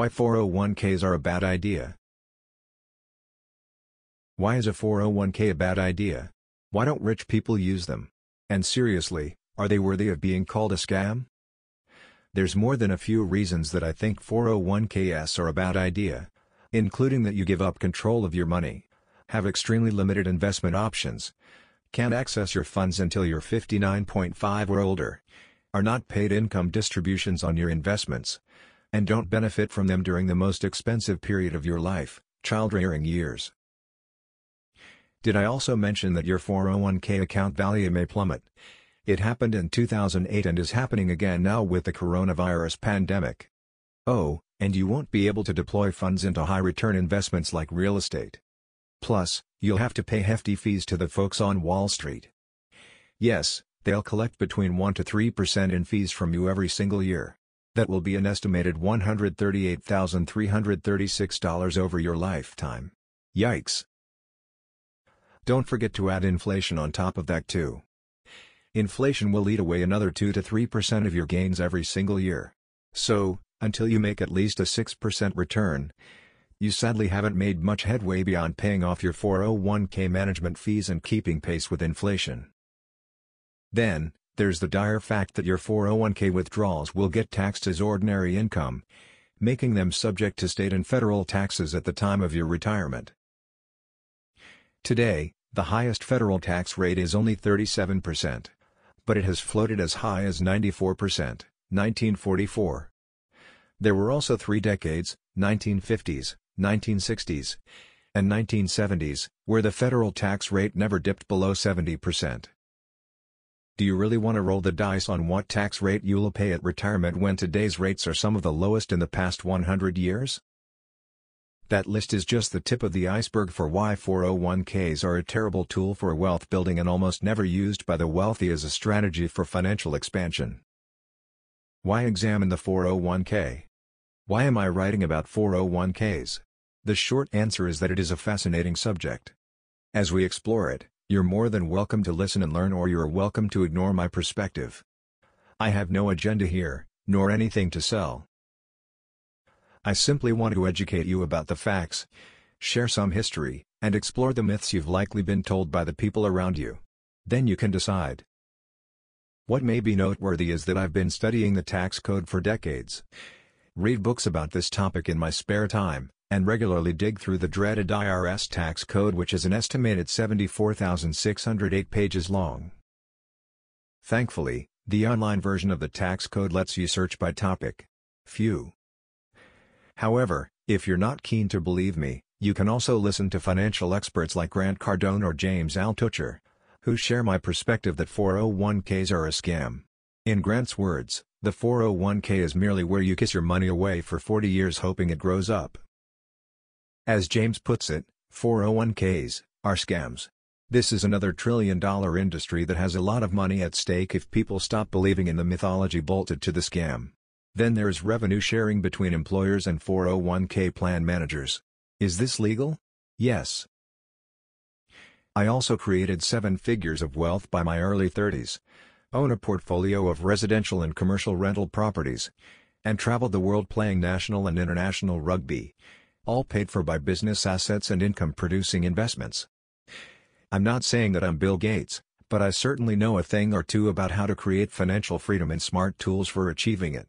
Why 401ks are a bad idea. Why is a 401k a bad idea? Why don't rich people use them? And seriously, are they worthy of being called a scam? There's more than a few reasons that I think 401ks are a bad idea, including that you give up control of your money, have extremely limited investment options, can't access your funds until you're 59.5 or older, are not paid income distributions on your investments, and don't benefit from them during the most expensive period of your life, child-rearing years. Did I also mention that your 401k account value may plummet? It happened in 2008 and is happening again now with the coronavirus pandemic. Oh, and you won't be able to deploy funds into high-return investments like real estate. Plus, you'll have to pay hefty fees to the folks on Wall Street. Yes, they'll collect between 1 to 3% in fees from you every single year. That will be an estimated $138,336 over your lifetime. Yikes. Don't forget to add inflation on top of that too. Inflation will eat away another 2 to 3% of your gains every single year. So, until you make at least a 6% return, you sadly haven't made much headway beyond paying off your 401k management fees and keeping pace with inflation. Then, there's the dire fact that your 401k withdrawals will get taxed as ordinary income, making them subject to state and federal taxes at the time of your retirement. Today, the highest federal tax rate is only 37% but it has floated as high as 94%, 1944. There were also three decades, 1950s, 1960s, and 1970s, where the federal tax rate never dipped below 70%. Do you really want to roll the dice on what tax rate you'll pay at retirement when today's rates are some of the lowest in the past 100 years? That list is just the tip of the iceberg for why 401ks are a terrible tool for wealth building and almost never used by the wealthy as a strategy for financial expansion. Why examine the 401k? Why am I writing about 401ks? The short answer is that it is a fascinating subject. As we explore it, you're more than welcome to listen and learn or you're welcome to ignore my perspective. I have no agenda here, nor anything to sell. I simply want to educate you about the facts, share some history, and explore the myths you've likely been told by the people around you. Then you can decide. What may be noteworthy is that I've been studying the tax code for decades. Read books about this topic in my spare time, and regularly dig through the dreaded IRS tax code which is an estimated 74,608 pages long. Thankfully, the online version of the tax code lets you search by topic. Phew. However, if you're not keen to believe me, you can also listen to financial experts like Grant Cardone or James Altucher, who share my perspective that 401ks are a scam. In Grant's words, the 401k is merely where you kiss your money away for 40 years hoping it grows up. As James puts it, 401ks are scams. This is another trillion dollar industry that has a lot of money at stake if people stop believing in the mythology bolted to the scam. Then there's revenue sharing between employers and 401k plan managers. Is this legal? Yes. I also created seven figures of wealth by my early 30s, own a portfolio of residential and commercial rental properties, and traveled the world playing national and international rugby, all paid for by business assets and income-producing investments. I'm not saying that I'm Bill Gates, but I certainly know a thing or two about how to create financial freedom and smart tools for achieving it.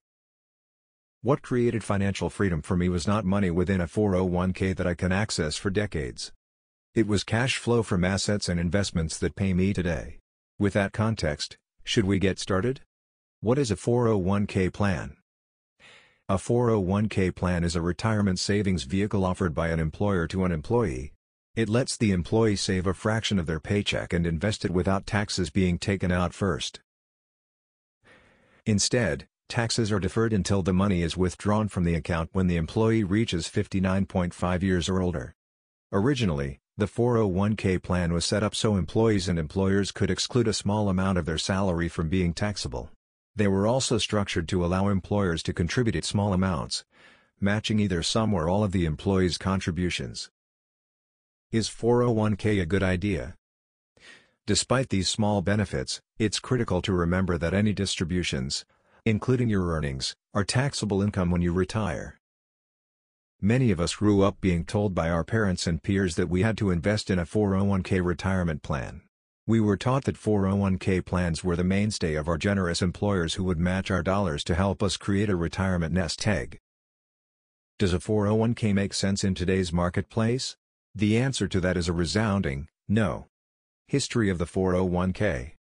What created financial freedom for me was not money within a 401k that I can access for decades. It was cash flow from assets and investments that pay me today. With that context, should we get started? What is a 401k plan? A 401k plan is a retirement savings vehicle offered by an employer to an employee. It lets the employee save a fraction of their paycheck and invest it without taxes being taken out first. Instead, taxes are deferred until the money is withdrawn from the account when the employee reaches 59.5 years or older. Originally, the 401k plan was set up so employees and employers could exclude a small amount of their salary from being taxable. They were also structured to allow employers to contribute small amounts, matching either some or all of the employee's contributions. Is 401k a good idea? Despite these small benefits, it's critical to remember that any distributions, including your earnings, are taxable income when you retire. Many of us grew up being told by our parents and peers that we had to invest in a 401k retirement plan. We were taught that 401k plans were the mainstay of our generous employers who would match our dollars to help us create a retirement nest egg. Does a 401k make sense in today's marketplace? The answer to that is a resounding no. History of the 401k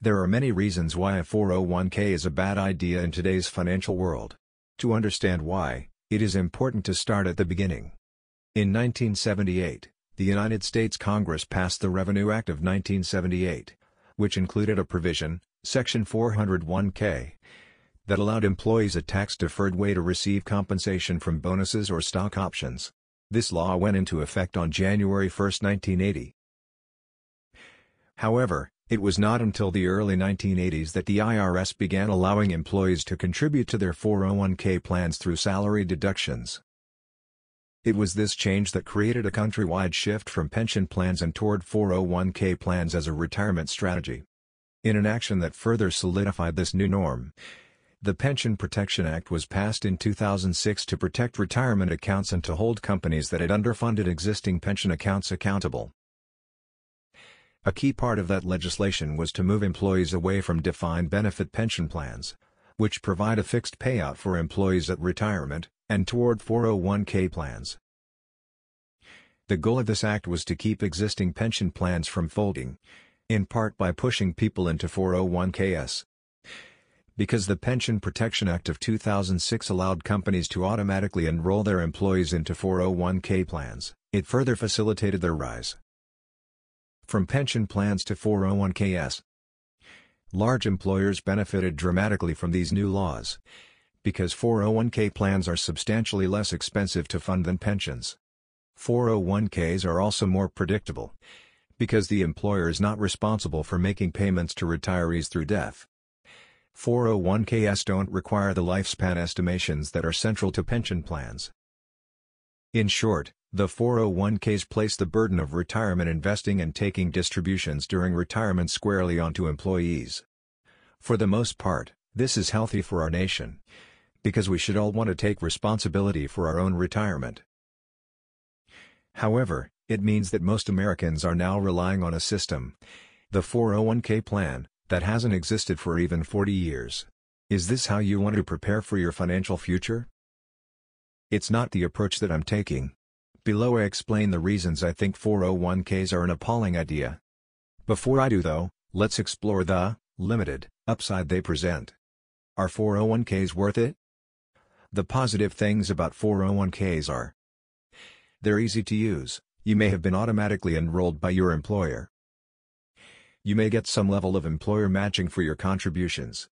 There are many reasons why a 401k is a bad idea in today's financial world. To understand why, it is important to start at the beginning. In 1978, the United States Congress passed the Revenue Act of 1978, which included a provision, Section 401k, that allowed employees a tax-deferred way to receive compensation from bonuses or stock options. This law went into effect on January 1, 1980. However, it was not until the early 1980s that the IRS began allowing employees to contribute to their 401k plans through salary deductions. It was this change that created a countrywide shift from pension plans and toward 401k plans as a retirement strategy. In an action that further solidified this new norm, the Pension Protection Act was passed in 2006 to protect retirement accounts and to hold companies that had underfunded existing pension accounts accountable. A key part of that legislation was to move employees away from defined benefit pension plans, which provide a fixed payout for employees at retirement, and toward 401k plans. The goal of this act was to keep existing pension plans from folding, in part by pushing people into 401ks. Because the Pension Protection Act of 2006 allowed companies to automatically enroll their employees into 401k plans, it further facilitated their rise. From pension plans to 401ks. Large employers benefited dramatically from these new laws, because 401k plans are substantially less expensive to fund than pensions. 401ks are also more predictable, because the employer is not responsible for making payments to retirees through death. 401ks don't require the lifespan estimations that are central to pension plans. In short, the 401ks place the burden of retirement investing and taking distributions during retirement squarely onto employees. For the most part, this is healthy for our nation, because we should all want to take responsibility for our own retirement. However, it means that most Americans are now relying on a system, the 401k plan, that hasn't existed for even 40 years. Is this how you want to prepare for your financial future? It's not the approach that I'm taking. Below I explain the reasons I think 401ks are an appalling idea. Before I do though, let's explore the, limited, upside they present. Are 401ks worth it? The positive things about 401ks are They're easy to use, you may have been automatically enrolled by your employer. You may get some level of employer matching for your contributions.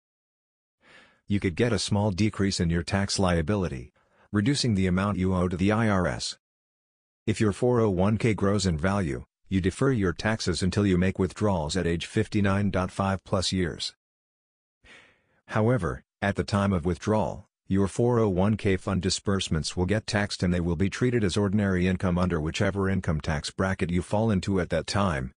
You could get a small decrease in your tax liability, reducing the amount you owe to the IRS. If your 401k grows in value, you defer your taxes until you make withdrawals at age 59.5 plus years. However, at the time of withdrawal, your 401k fund disbursements will get taxed and they will be treated as ordinary income under whichever income tax bracket you fall into at that time.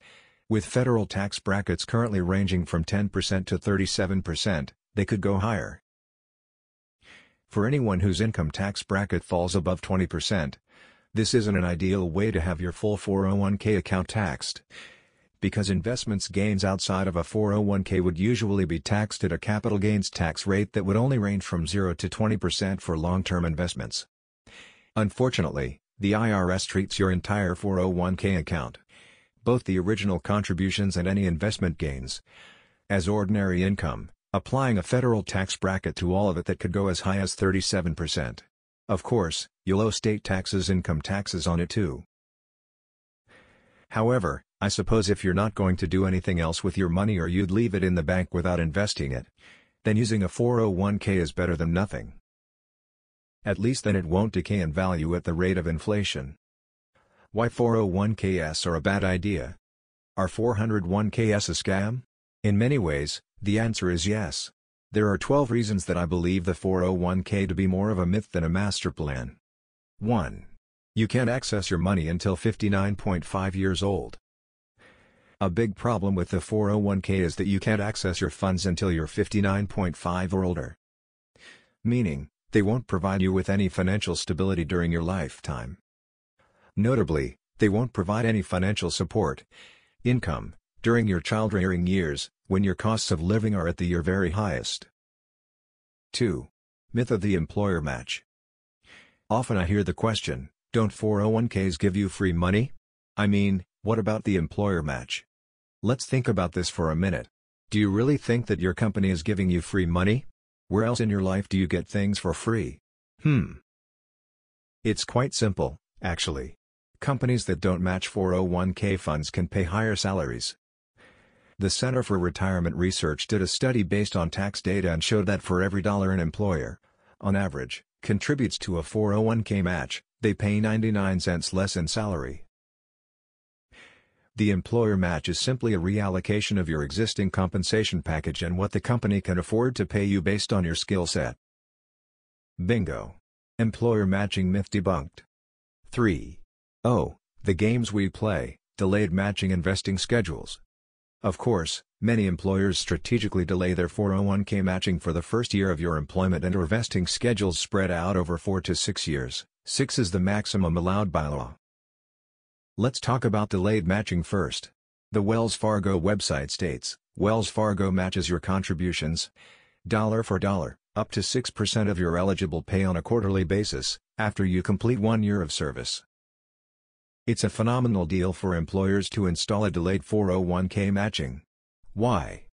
With federal tax brackets currently ranging from 10% to 37%, they could go higher. For anyone whose income tax bracket falls above 20%, this isn't an ideal way to have your full 401k account taxed because investments gains outside of a 401k would usually be taxed at a capital gains tax rate that would only range from 0 to 20% for long-term investments. Unfortunately, the IRS treats your entire 401k account, both the original contributions and any investment gains, as ordinary income, applying a federal tax bracket to all of it that could go as high as 37%. Of course, you'll owe state taxes income taxes on it too. However, I suppose if you're not going to do anything else with your money or you'd leave it in the bank without investing it, then using a 401k is better than nothing. At least then it won't decay in value at the rate of inflation. Why 401ks are a bad idea? Are 401ks a scam? In many ways, the answer is yes. There are 12 reasons that I believe the 401k to be more of a myth than a master plan. 1. You can't access your money until 59.5 years old. A big problem with the 401k is that you can't access your funds until you're 59.5 or older. Meaning, they won't provide you with any financial stability during your lifetime. Notably, they won't provide any financial support, income, during your child-rearing years, when your costs of living are at the your very highest. 2. Myth of the employer match. Often I hear the question, don't 401ks give you free money? I mean, what about the employer match? Let's think about this for a minute. Do you really think that your company is giving you free money? Where else in your life do you get things for free? Hmm. It's quite simple, actually. Companies that don't match 401k funds can pay higher salaries. The Center for Retirement Research did a study based on tax data and showed that for every dollar an employer, on average, contributes to a 401k match, they pay 99 cents less in salary. The employer match is simply a reallocation of your existing compensation package and what the company can afford to pay you based on your skill set. Bingo. Employer matching myth debunked. 3. Oh, the games we play, delayed matching investing schedules. Of course, many employers strategically delay their 401k matching for the first year of your employment and or vesting schedules spread out over 4 to 6 years. 6 is the maximum allowed by law. Let's talk about delayed matching first. The Wells Fargo website states, Wells Fargo matches your contributions, dollar for dollar, up to 6% of your eligible pay on a quarterly basis, after you complete one year of service. It's a phenomenal deal for employers to install a delayed 401k matching. Why?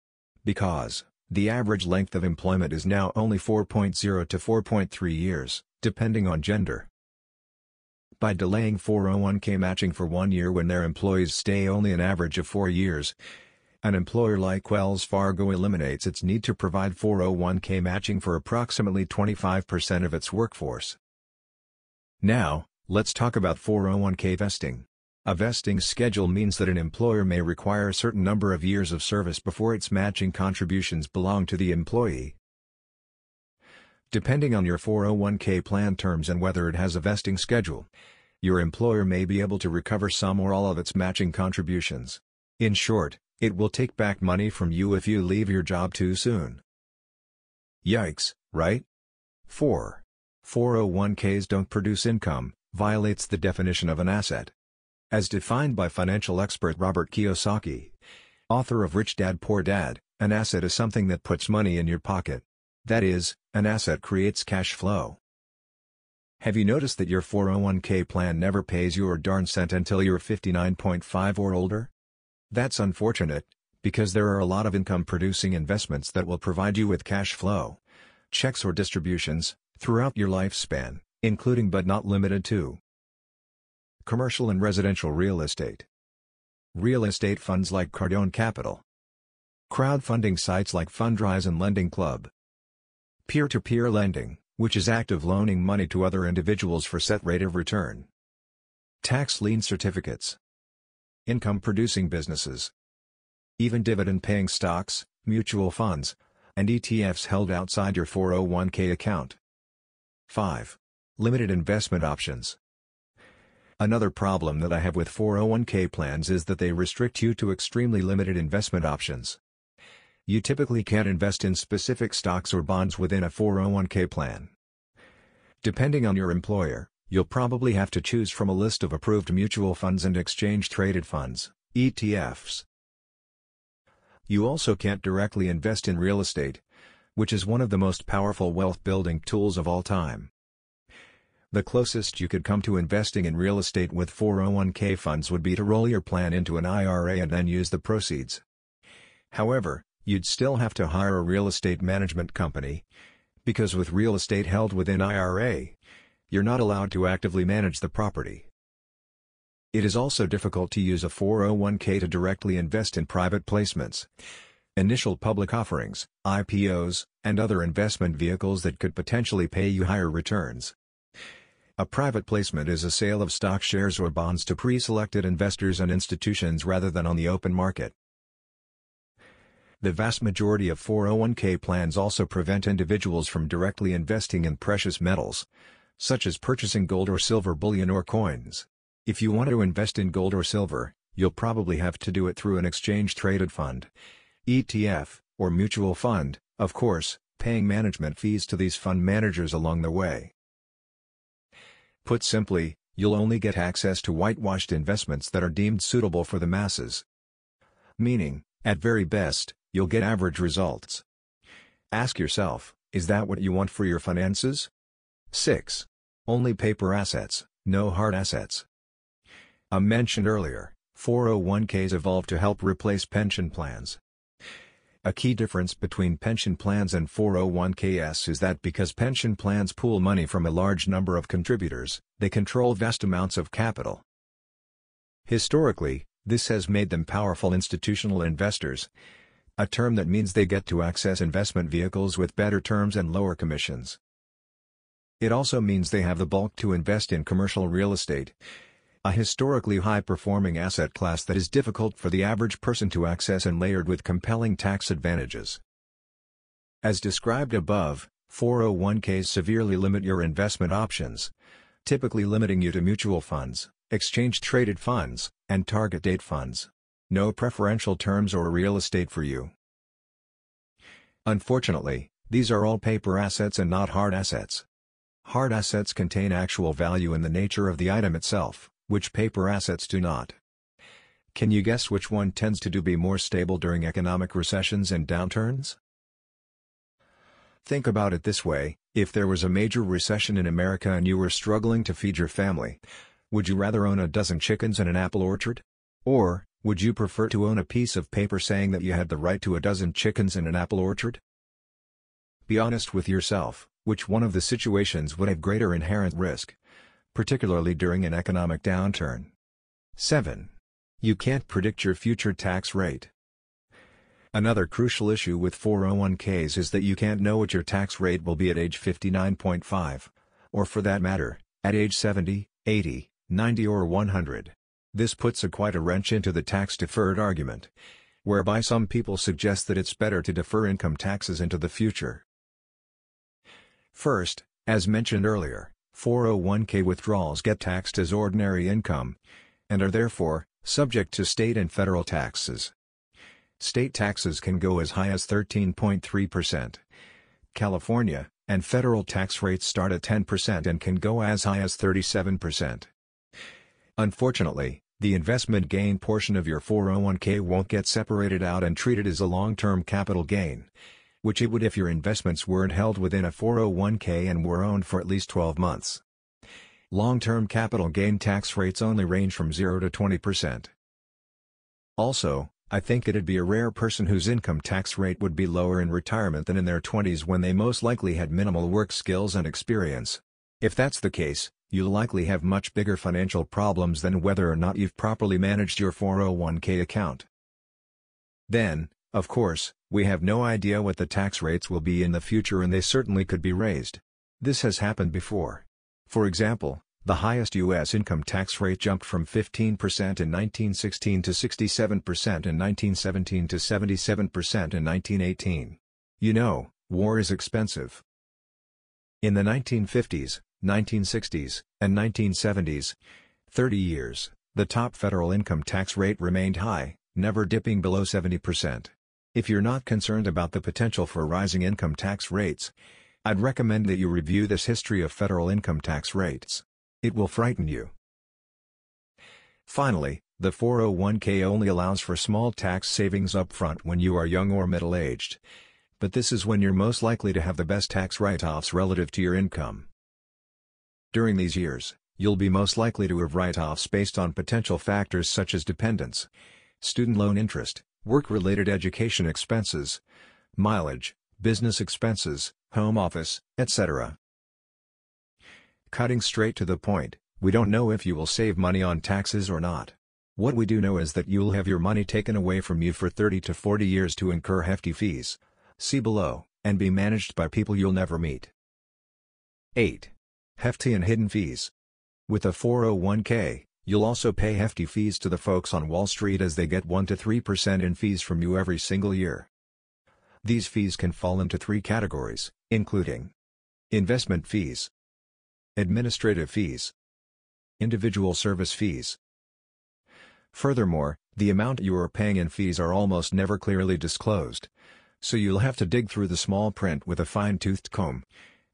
Because, the average length of employment is now only 4.0 to 4.3 years, depending on gender by delaying 401k matching for one year when their employees stay only an average of four years. An employer like Wells Fargo eliminates its need to provide 401k matching for approximately 25% of its workforce. Now, let's talk about 401k vesting. A vesting schedule means that an employer may require a certain number of years of service before its matching contributions belong to the employee. Depending on your 401k plan terms and whether it has a vesting schedule, your employer may be able to recover some or all of its matching contributions. In short, it will take back money from you if you leave your job too soon. Yikes, right? 4. 401ks don't produce income, violates the definition of an asset. As defined by financial expert Robert Kiyosaki, author of Rich Dad Poor Dad, an asset is something that puts money in your pocket. That is, an asset creates cash flow. Have you noticed that your 401k plan never pays you a darn cent until you're 59.5 or older? That's unfortunate, because there are a lot of income-producing investments that will provide you with cash flow, checks or distributions, throughout your lifespan, including but not limited to commercial and residential real estate, real estate funds like Cardone Capital, crowdfunding sites like Fundrise and Lending Club, Peer-to-peer lending, which is active loaning money to other individuals for set rate of return. Tax lien certificates. Income-producing businesses. Even dividend-paying stocks, mutual funds, and ETFs held outside your 401k account. 5. Limited investment options. Another problem that I have with 401k plans is that they restrict you to extremely limited investment options. You typically can't invest in specific stocks or bonds within a 401k plan. Depending on your employer, you'll probably have to choose from a list of approved mutual funds and exchange-traded funds, ETFs. You also can't directly invest in real estate, which is one of the most powerful wealth-building tools of all time. The closest you could come to investing in real estate with 401k funds would be to roll your plan into an IRA and then use the proceeds. However, you'd still have to hire a real estate management company, because with real estate held within IRA, you're not allowed to actively manage the property. It is also difficult to use a 401k to directly invest in private placements, initial public offerings, IPOs, and other investment vehicles that could potentially pay you higher returns. A private placement is a sale of stock shares or bonds to pre-selected investors and institutions rather than on the open market. The vast majority of 401k plans also prevent individuals from directly investing in precious metals, such as purchasing gold or silver bullion or coins. If you want to invest in gold or silver, you'll probably have to do it through an exchange-traded fund, ETF, or mutual fund, of course, paying management fees to these fund managers along the way. Put simply, you'll only get access to whitewashed investments that are deemed suitable for the masses. Meaning, at very best, you'll get average results. Ask yourself, is that what you want for your finances? 6. Only paper assets, no hard assets. I mentioned earlier, 401ks evolved to help replace pension plans. A key difference between pension plans and 401ks is that because pension plans pool money from a large number of contributors, they control vast amounts of capital. Historically, this has made them powerful institutional investors, a term that means they get to access investment vehicles with better terms and lower commissions. It also means they have the bulk to invest in commercial real estate, a historically high-performing asset class that is difficult for the average person to access and layered with compelling tax advantages. As described above, 401ks severely limit your investment options, typically limiting you to mutual funds, exchange-traded funds, and target date funds. No preferential terms or real estate for you. Unfortunately, these are all paper assets and not hard assets. Hard assets contain actual value in the nature of the item itself, which paper assets do not. Can you guess which one tends to do be more stable during economic recessions and downturns? Think about it this way, if there was a major recession in America and you were struggling to feed your family, would you rather own a dozen chickens and an apple orchard? Or, would you prefer to own a piece of paper saying that you had the right to a dozen chickens and an apple orchard? Be honest with yourself, which one of the situations would have greater inherent risk, particularly during an economic downturn? 7. You can't predict your future tax rate. Another crucial issue with 401ks is that you can't know what your tax rate will be at age 59.5, or for that matter, at age 70, 80, 90 or 100. This puts a quite a wrench into the tax-deferred argument, whereby some people suggest that it's better to defer income taxes into the future. First, as mentioned earlier, 401k withdrawals get taxed as ordinary income, and are therefore, subject to state and federal taxes. State taxes can go as high as 13.3%. California, and federal tax rates start at 10% and can go as high as 37%. Unfortunately, the investment gain portion of your 401k won't get separated out and treated as a long-term capital gain, which it would if your investments weren't held within a 401k and were owned for at least 12 months. Long-term capital gain tax rates only range from 0 to 20%. Also, I think it'd be a rare person whose income tax rate would be lower in retirement than in their 20s when they most likely had minimal work skills and experience. If that's the case, you'll likely have much bigger financial problems than whether or not you've properly managed your 401k account. Then, of course, we have no idea what the tax rates will be in the future and they certainly could be raised. This has happened before. For example, the highest U.S. income tax rate jumped from 15% in 1916 to 67% in 1917 to 77% in 1918. You know, war is expensive. In the 1950s, 1960s, and 1970s, 30 years, the top federal income tax rate remained high, never dipping below 70%. If you're not concerned about the potential for rising income tax rates, I'd recommend that you review this history of federal income tax rates. It will frighten you. Finally, the 401k only allows for small tax savings up front when you are young or middle-aged. But this is when you're most likely to have the best tax write-offs relative to your income. During these years, you'll be most likely to have write-offs based on potential factors such as dependents, student loan interest, work-related education expenses, mileage, business expenses, home office, etc. Cutting straight to the point, We don't know if you will save money on taxes or not. What we do know is that you'll have your money taken away from you for 30 to 40 years to incur hefty fees. See below, and be managed by people you'll never meet. 8. Hefty and hidden fees. With a 401k, you'll also pay hefty fees to the folks on Wall Street as they get 1 to 3% in fees from you every single year. These fees can fall into three categories, including investment fees, administrative fees, individual service fees. Furthermore, the amount you are paying in fees are almost never clearly disclosed, so you'll have to dig through the small print with a fine-toothed comb.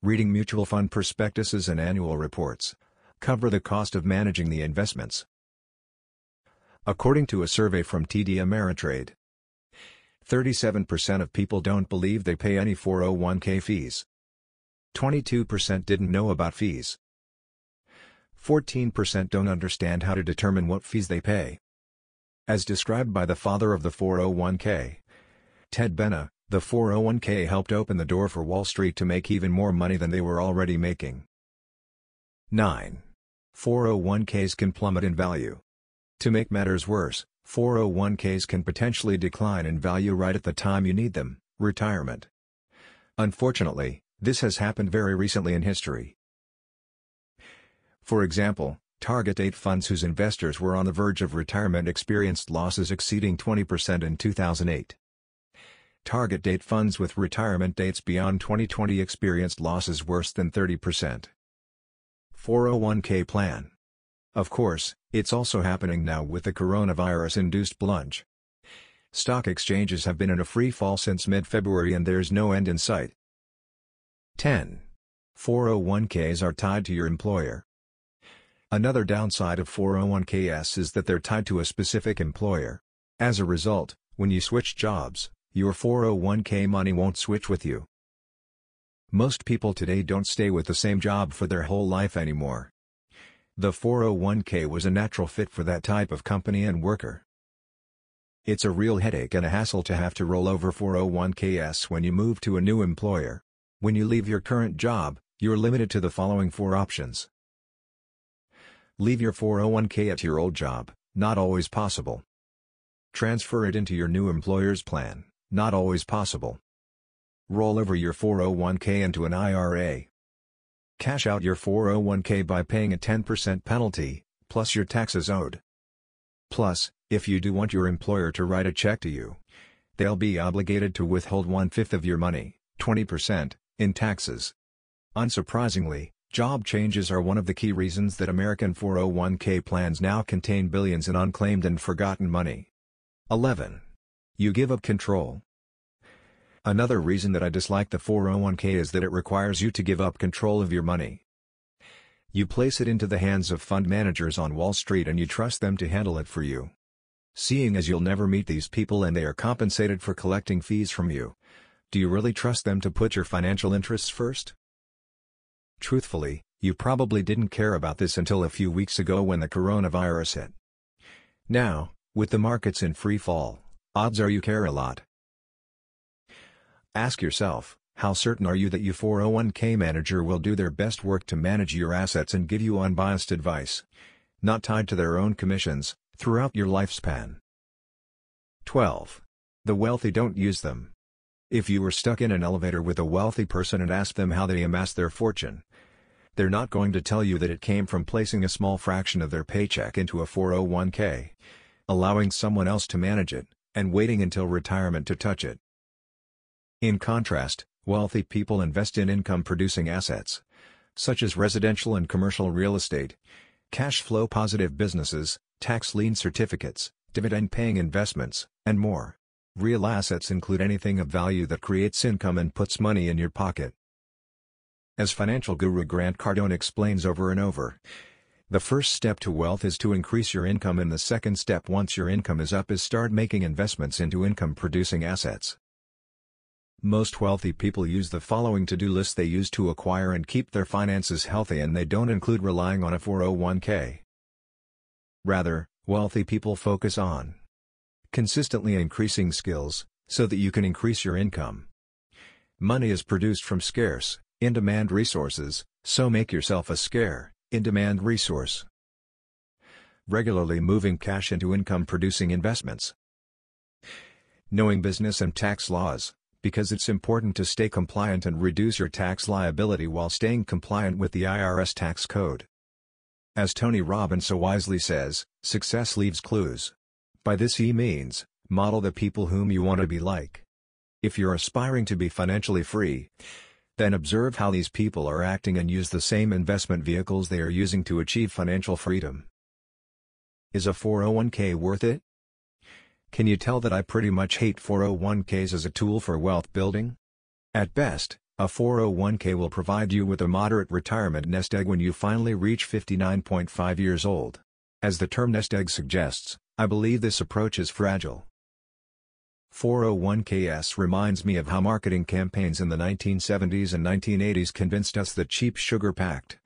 Reading mutual fund prospectuses and annual reports cover the cost of managing the investments. According to a survey from TD Ameritrade, 37% of people don't believe they pay any 401k fees. 22% didn't know about fees. 14% don't understand how to determine what fees they pay. As described by the father of the 401k, Ted Benna, the 401k helped open the door for Wall Street to make even more money than they were already making. 9. 401ks can plummet in value. To make matters worse, 401ks can potentially decline in value right at the time you need them, retirement. Unfortunately, this has happened very recently in history. For example, target date funds whose investors were on the verge of retirement experienced losses exceeding 20% in 2008. Target date funds with retirement dates beyond 2020 experienced losses worse than 30%. 401k plan. Of course, it's also happening now with the coronavirus-induced plunge. Stock exchanges have been in a free fall since mid-February and there's no end in sight. 10. 401ks are tied to your employer. Another downside of 401ks is that they're tied to a specific employer. As a result, when you switch jobs, your 401k money won't switch with you. Most people today don't stay with the same job for their whole life anymore. The 401k was a natural fit for that type of company and worker. It's a real headache and a hassle to have to roll over 401ks when you move to a new employer. When you leave your current job, you're limited to the following four options. Leave your 401k at your old job, not always possible. Transfer it into your new employer's plan, not always possible. Roll over your 401k into an IRA. Cash out your 401k by paying a 10% penalty, plus your taxes owed. Plus, if you do want your employer to write a check to you, they'll be obligated to withhold one-fifth of your money, 20%, in taxes. Unsurprisingly, Job changes are one of the key reasons that American 401k plans now contain billions in unclaimed and forgotten money. 11. You give up control. Another reason that I dislike the 401k is that it requires you to give up control of your money. You place it into the hands of fund managers on Wall Street and you trust them to handle it for you. Seeing as you'll never meet these people and they are compensated for collecting fees from you, do you really trust them to put your financial interests first? Truthfully, you probably didn't care about this until a few weeks ago when the coronavirus hit. Now, with the markets in free fall, odds are you care a lot. Ask yourself, how certain are you that your 401k manager will do their best work to manage your assets and give you unbiased advice, not tied to their own commissions, throughout your lifespan? 12. The wealthy don't use them. If you were stuck in an elevator with a wealthy person and asked them how they amassed their fortune, they're not going to tell you that it came from placing a small fraction of their paycheck into a 401k, allowing someone else to manage it, and waiting until retirement to touch it. In contrast, wealthy people invest in income-producing assets, such as residential and commercial real estate, cash flow positive businesses, tax lien certificates, dividend-paying investments, and more. Real assets include anything of value that creates income and puts money in your pocket. As financial guru Grant Cardone explains over and over, the first step to wealth is to increase your income and the second step once your income is up is start making investments into income-producing assets. Most wealthy people use the following to-do list they use to acquire and keep their finances healthy and they don't include relying on a 401k. Rather, wealthy people focus on consistently increasing skills, so that you can increase your income. Money is produced from scarce, in-demand resources, so make yourself a scare, in-demand resource. Regularly moving cash into income-producing investments. Knowing business and tax laws, because it's important to stay compliant and reduce your tax liability while staying compliant with the IRS tax code. As Tony Robbins so wisely says, success leaves clues. By this he means, model the people whom you want to be like. If you're aspiring to be financially free, then observe how these people are acting and use the same investment vehicles they are using to achieve financial freedom. Is a 401k worth it? Can you tell that I pretty much hate 401ks as a tool for wealth building? At best, a 401k will provide you with a moderate retirement nest egg when you finally reach 59.5 years old. As the term nest egg suggests, I believe this approach is fragile. 401ks reminds me of how marketing campaigns in the 1970s and 1980s convinced us that cheap sugar-packed,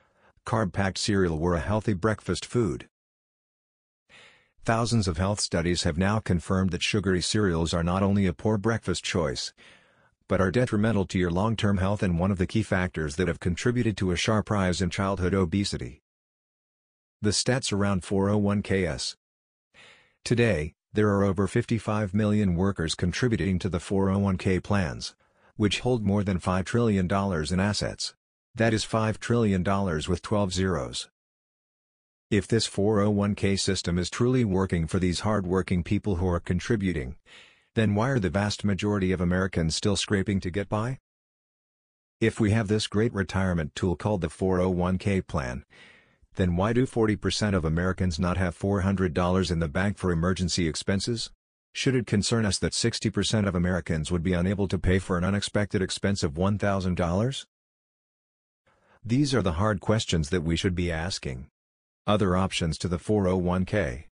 carb-packed cereal were a healthy breakfast food. Thousands of health studies have now confirmed that sugary cereals are not only a poor breakfast choice, but are detrimental to your long-term health and one of the key factors that have contributed to a sharp rise in childhood obesity. The stats around 401ks. Today, there are over 55 million workers contributing to the 401k plans, which hold more than $5 trillion in assets. That is $5 trillion with 12 zeros. If this 401k system is truly working for these hard-working people who are contributing, then why are the vast majority of Americans still scraping to get by? If we have this great retirement tool called the 401k plan, then why do 40% of Americans not have $400 in the bank for emergency expenses? Should it concern us that 60% of Americans would be unable to pay for an unexpected expense of $1,000? These are the hard questions that we should be asking. Other options to the 401k.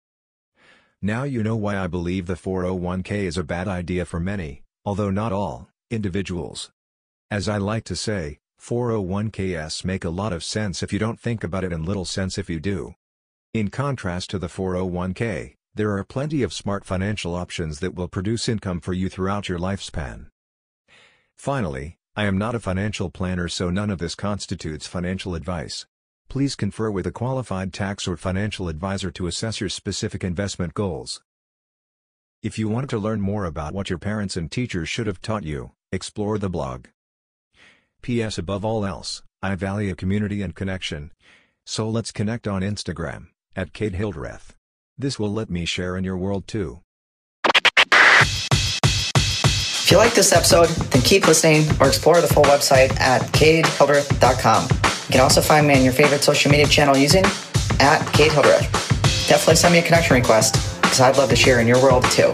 Now you know why I believe the 401k is a bad idea for many, although not all, individuals. As I like to say, 401ks make a lot of sense if you don't think about it and little sense if you do. In contrast to the 401k, there are plenty of smart financial options that will produce income for you throughout your lifespan. Finally, I am not a financial planner so none of this constitutes financial advice. Please confer with a qualified tax or financial advisor to assess your specific investment goals. If you want to learn more about what your parents and teachers should have taught you, explore the blog. P.S. Above all else, I value community and connection. So let's connect on Instagram, at Kate Hildreth. This will let me share in your world too. If you like this episode, then keep listening or explore the full website at katehildreth.com. You can also find me on your favorite social media channel using at Kate Hildreth. Definitely send me a connection request because I'd love to share in your world too.